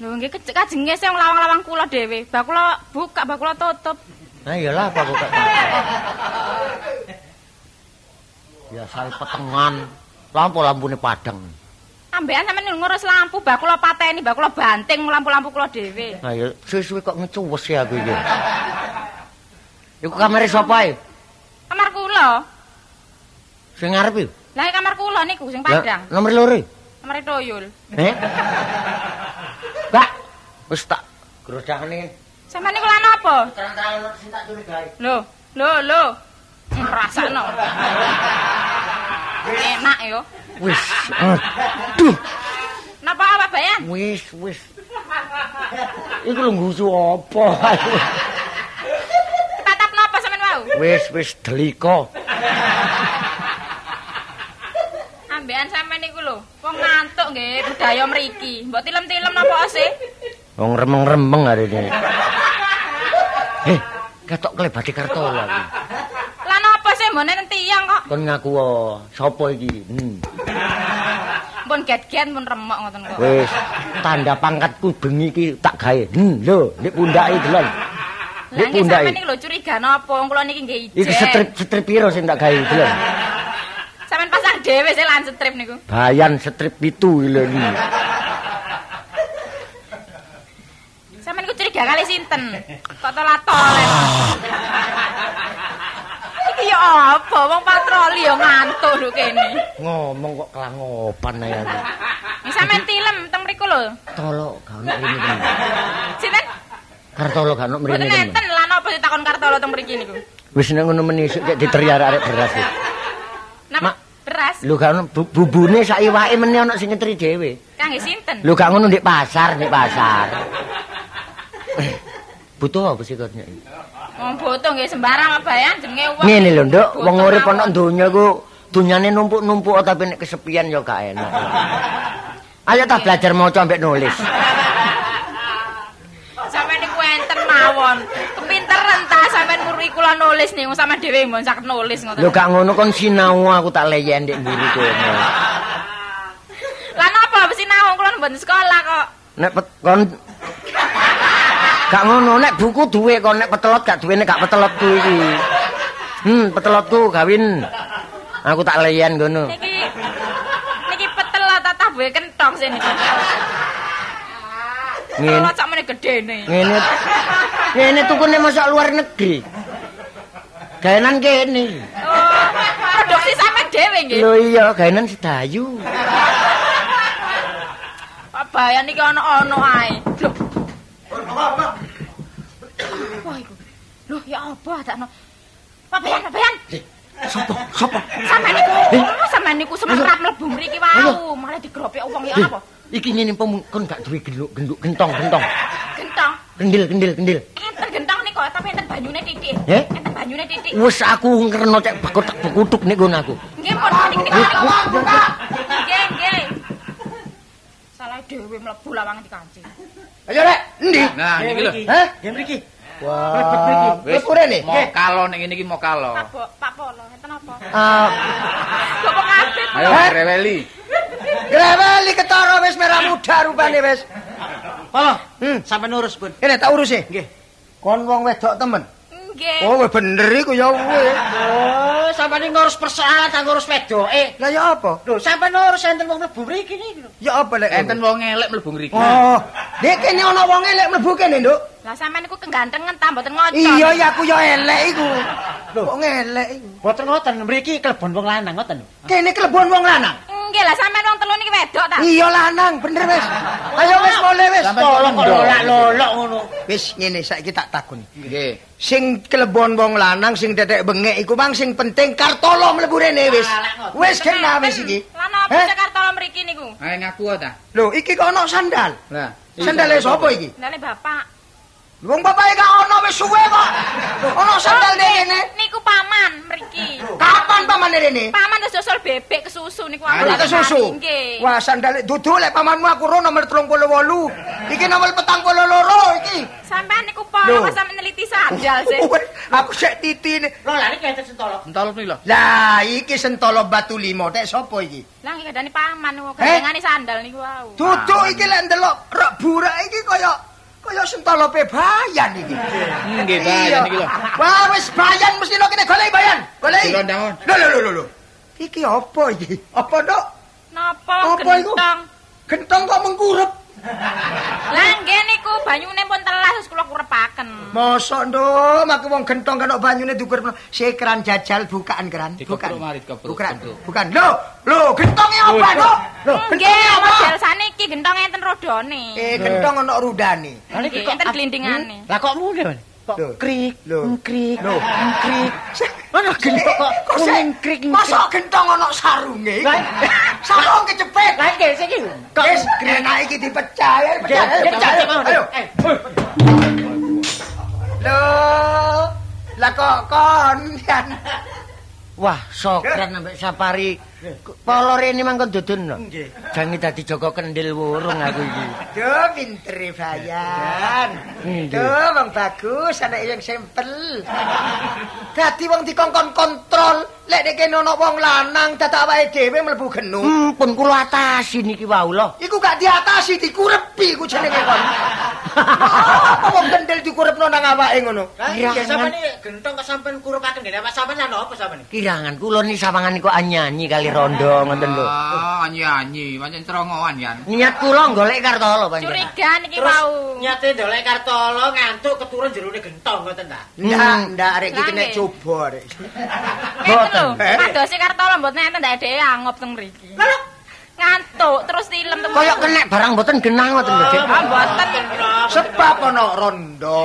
Lho nggih kajenge sing lawang-lawang kula dhewe. Bak kula buka, bak kula tutup. Nah iyalah apa buka. Biasa petengan. Lampu lampune padang. Ambekan sampeyan ngurus lampu, bak kula pateni, bak kula banting lampu-lampu kula dhewe. Nah ya suwe-suwe kok ngecuwes ya aku iki. Iku kamare sapa ae? Kamar kula. Sing ngarep iki? Lah kamar kula niku sing padang. Nomor loro. Kamar toyul. Eh? Mbak, wis tak grodakne. Sampeyan niku lan apa? Terang-terangan sing tak curigai. Lho, lho, lho. Ngrasakno. Enak yo. Wis, aduh, Napa Pak Bayan? wis, wis. Iku lho ngusu apa? Tatap napa sampean wau? Wis, wis deliko. Ambekan sampean niku lho, wong ngantuk nggih budaya mriki. Mbok tilem-tilem napa sih? Wong remeng-remeng hari ini. Eh, ketok klebati kerto lagi. Lah napa sih mbone tiyang kok? Kon ngaku oh, sapa iki? Hmm. Pun get-get pun remok ngoten kok. Wis, tanda pangkatku bengi iki tak gawe. Hmm, lho, nek pundake delon. Lah nggih pundake. sampean niku lho curiga napa? Wong kula niki nggih ijen. Iki strip strip piro sing tak gawe delon? Dhewe sih lan strip niku. Bayan strip pitu lho iki. Sampeyan ku curiga kali sinten? Kok tolat-tolet. Iki ya apa? Wong patroli ya ngantuk lho kene. Ngomong kok kelangopan ae aku. Nih sampeyan tilem teng mriku lho. Tolo gak ono temen. Sinten? Kartolo gak ono mrene Mboten enten lan apa ditakon kartolo teng mriki niku. Wis nek ngono menisuk cek diteriar arek beras. Napa? Mak. Beras. Lho gak ono bu- bubune sak iwake meneh ono sing ngetri dhewe. Kangge sinten? Lho gak ngono ndek pasar, ndek pasar. Butuh apa sih kok nyek? Wong boto nggih sembarang bayan jenenge wong. Ngene lho, Nduk, wong urip ana donya iku dunyane numpuk-numpuk tapi nek kesepian ya gak enak. Ayo ta belajar maca ambek nulis. Sampeyan niku enten mawon. Nguri kula nulis niku sampeyan dhewe mbon sak nulis ngoten. Lho gak ngono kon sinau aku tak leyen ndek mburi kono. Lah napa mesti naung kula mboten sekolah kok. Nek kon Gak ngono, nek buku duwe kon nek petelot gak duwe nek gak petelotku iki. Hmm, petelotku gawin. Aku tak leyen ngono. Niki niki petel tatah buwe kentong sini. Ngene. Kalau sak meneh gedene. Ngene. Ngene tukune masak luar negeri. Gaenan kene. Oh, produksi sampean dhewe nggih. Lho iya, gaenan sedayu. Pak Bayan iki ana-ana ae. Lho. Wah iku. Lho ya apa adakno. Pak Bayan, Pak Bayan. Sopo? Sopo? Sampeyan niku, oh, sampeyan niku semerap mlebu mriki wau, malah digropek wong ya apa? Iki ngene pem kon gak duwe genduk-genduk gentong-gentong. Gentong. Kendil, kendil, kendil. Enten niku, tapi enten banyune titik. Eh? Enten banyune titik. Wes aku ngerno cek bakotak bekutuk nek ngono aku. Nggih, pun niki niki. Nggih, nggih. Salah dhewe mlebu lawang dikancing. Ayo rek, endi? Nah, iki lho. Hah? Ya mriki. Wah, Wis. wis rene. Mau kalo ning ngene iki mau kalo. Pak Polo, enten apa? Ah, Bapak kabeh. Ayo Hah? reweli. Greweli ketara wis merah muda rupane wis. Halo, Hmm. sampe nurus, Bun. Ini tak urus e. Nggih. Kon wong wedok temen. Nggih. Oh, bener iku ya wis. Oh, sampe ngurus persoalan tak ngurus wedoke. Lah ya apa? Lho, sampe nurus enten wong mlebu mriki lho. Ya apa lek? Enten wong elek mlebu ngriki. Oh, nek kene ana wong elek mlebu kene, Nduk. Lah sampean niku kegantengan ta mboten ngocok. Iya, ya aku ya elek iku. Lho, wong elek iku. Boten ngoten, mriki klebon wong lanang ngoten lho. Kene klebon wong lanang. Nggih lah sampean wong telu niki wedok ta? Iya lanang, bener wis. Ayo wis mulai wis. Tolong kok lolak-lolok ngono. Wis ngene saiki tak takon. Nggih. Sing klebon wong lanang sing tetek bengek iku mang sing penting kartolo mlebu rene wis. Wis kena wis iki. Lah napa Eh? Jakarta lo mriki niku? Ayo ngaku ta. Lho, iki kok ana sandal. Lah. Sandale sapa iki? Ndale bapak. Wong bapake gak ana wis suwe kok. Ana sandal kene. Niku paman mriki. Kapan pamane rene? Paman wis dosol bebek kesusu niku Ah, lagi kesusu. mari, Nggih. Wah, sandal duduk lek pamanmu aku ro nomor 38. Iki nomor 42 iki. Sampean niku Lho. pola kok sampean neliti sandal sih. Wes, Aku sik titine. Lho, lah niki enten sentolo. Entol iki lho. Lah, iki sentolo batu limo tek sapa iki? Lah iki kadane paman niku Eh? gandengane sandal niku wau. Duduk iki lek ndelok rek burak iki kaya kaya sentolo bayan iki. Nggih, bayan iki lho. Wah, wis bayan mesti lo kene golek bayan. Golek. Dilon daun. Lho lho lho lho. Iki apa iki? Apa, Dok? Napa gentong? Gentong kok mengkurep. Lah nggih niku banyune pun telas wis kula kurepaken. Mosok nduk, mak wong gentong kena banyune diukur si keran jajal bukaan keran. Bukan. dikepruk. Bukan. Lho, lho, gentongnya apa? Lho, Nggih, gentongnya apa? model saniki gentong enten rodone. Eh, gentong ana rudane. Nggih, enten glindingane. Lah kok mune, Bun? Kok krik, krik, krik. Kok Kok sik kuning krik. Mosok gentong ana sarunge? Sarung kecepet. Lah iki sik iki. Kok enak iki dipecah pecah. Ayo. Eh, Lho, lah kok kon. Wah, sokran ambek sapari. Polo rene mangkon dudun. Nggih. Jange dadi Joko kendil wurung aku iki. Duh, pinter e, bayan. Duh, wong bagus, anak yang simpel. Dadi wong dikongkon kontrol, lek nek kene ana wong lanang dadak awake dhewe mlebu genung. Hmm, pun kula atasi niki wau lho. Iku gak diatasi, dikurepi ku jenenge kon. Apa kendel dikurepno nang awake ngono? Iya, sampean gentong kok sampean kurupaken ngene apa sampean ana apa sampean? Kirangan kula ni sawangan niku anyanyi kali rondo ngoten lho. Ah, anyi-anyi, pancen cerongoan yan. Niat kula golek kartolo panjenengan. Curiga niki Terus wau. nyate ndolek kartolo ngantuk keturun jerone gentong ngoten ta? Ndak, ndak arek iki Lah, nggih. coba arek. Ngeten lho, Eh? padosi kartola mboten enten ndak dhewe angop teng mriki. Ngantuk terus tilem teng. Kayak kena barang boten genah ngoten lho, Dik. Ah, mboten. Sebab ana rondo.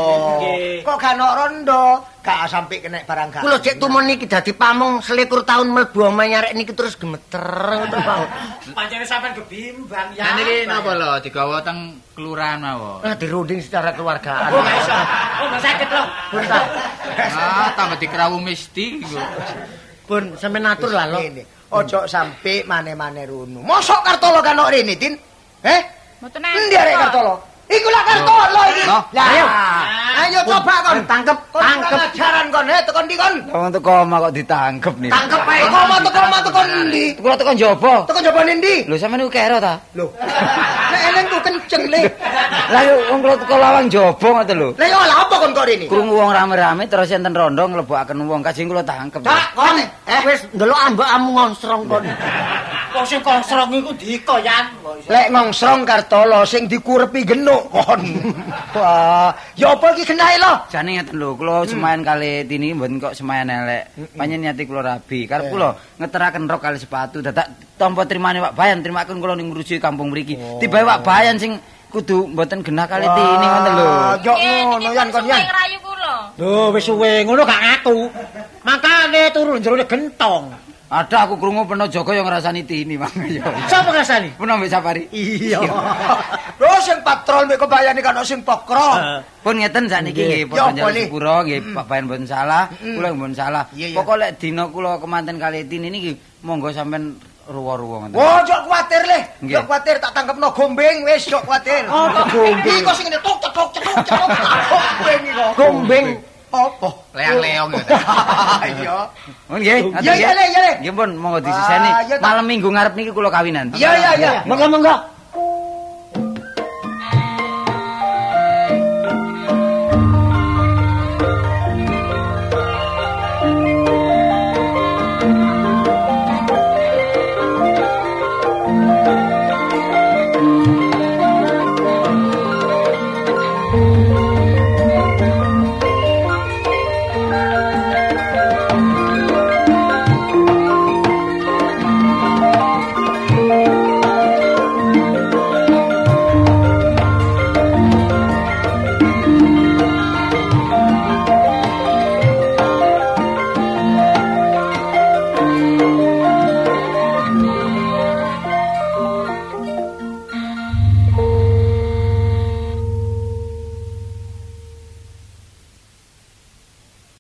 Kok gak ana rondo, gak sampe kena barang gak. Kula cek tumun niki dadi pamong selikur tahun mlebu omahe nyarek niki terus gemeter ngoten mawon. Pancene sampean kebimbang ya. Nah niki napa lho digawa teng kelurahan mawon. Nah dirunding secara keluargaan. Oh, gak iso. Oh, gak sakit loh. Bentar. Ah, tambah dikrawu mesti. Pun sampe natur lah lo. Ojo sampe mane-mane runu. Mosok Kartolo kan kok rene, Tin? Eh? Mboten Endi arek Kartolo? Iku lah Kartolo iki. Loh, Lah, ayo. Ayo coba kon tangkep, tangkep. ajaran kon, eh tekan ndi kon? Wong teko omah kok ditangkep nih. Tangkep ae. Teko omah, teko omah, teko ndi? Kula teko njaba. Teko njabane ndi? Lho sampeyan niku kero ta? Lho. Nek eleng ku kenceng le. Lah yo wong kula teko lawang njaba ngoten lho. Lah yo lah apa kon kok rene? Krungu wong rame-rame terus enten rondo nglebokaken wong kajeng kula tangkep. Tak kon Eh wis ndelok ambekmu ngonsrong kon. Kok sing kosrong iku diko yan. Lek ngongsrong Kartolo sing dikurepi genuk kon. Wah, ya apa iki genahe lo? Jane ngeten lho, kula semayan kali tini mboten kok semayan elek. Panjen niati kula rabi. Karep kula ngeteraken rok kali sepatu dadak tampa trimane Pak Bayan, trimaken kula ning ngrujuki kampung mriki. Tibae Pak Bayan sing kudu mboten genah kali tini ngoten lho. Yo ngono yan kon yan. Lho wis suwe ngono gak ngaku. Makane turu jerone gentong. Ada aku krungu peno Joko yang ngrasani tini Mang. Sapa ngrasani? Peno mbek Sapari. Iya. Lho sing patrol mek kebayane kan sing pokro. Pun ngeten sakniki nggih padha njaluk boleh. sepuro nggih Pak Bayan mboten salah, kula mboten salah. Iya, iya. Pokok lek dina kula kemanten kali tini niki monggo sampean ruwa-ruwa ngoten. Oh, jok kuwatir le. Jok kuwatir tak tangkepno gombeng wis jok kuwatir. Oh, gombeng. Iki sing ngene tok cetok cetok cetok. Gombeng iki kok. Gombeng. Apa? Leang-leong ya. Iya. Mun nggih. Iya, iya, Le, iya, Le. Nggih pun monggo disiseni. Ah, Malam Minggu ngarep niki kula kawinan. Iya, iya, iya. Monggo monggo.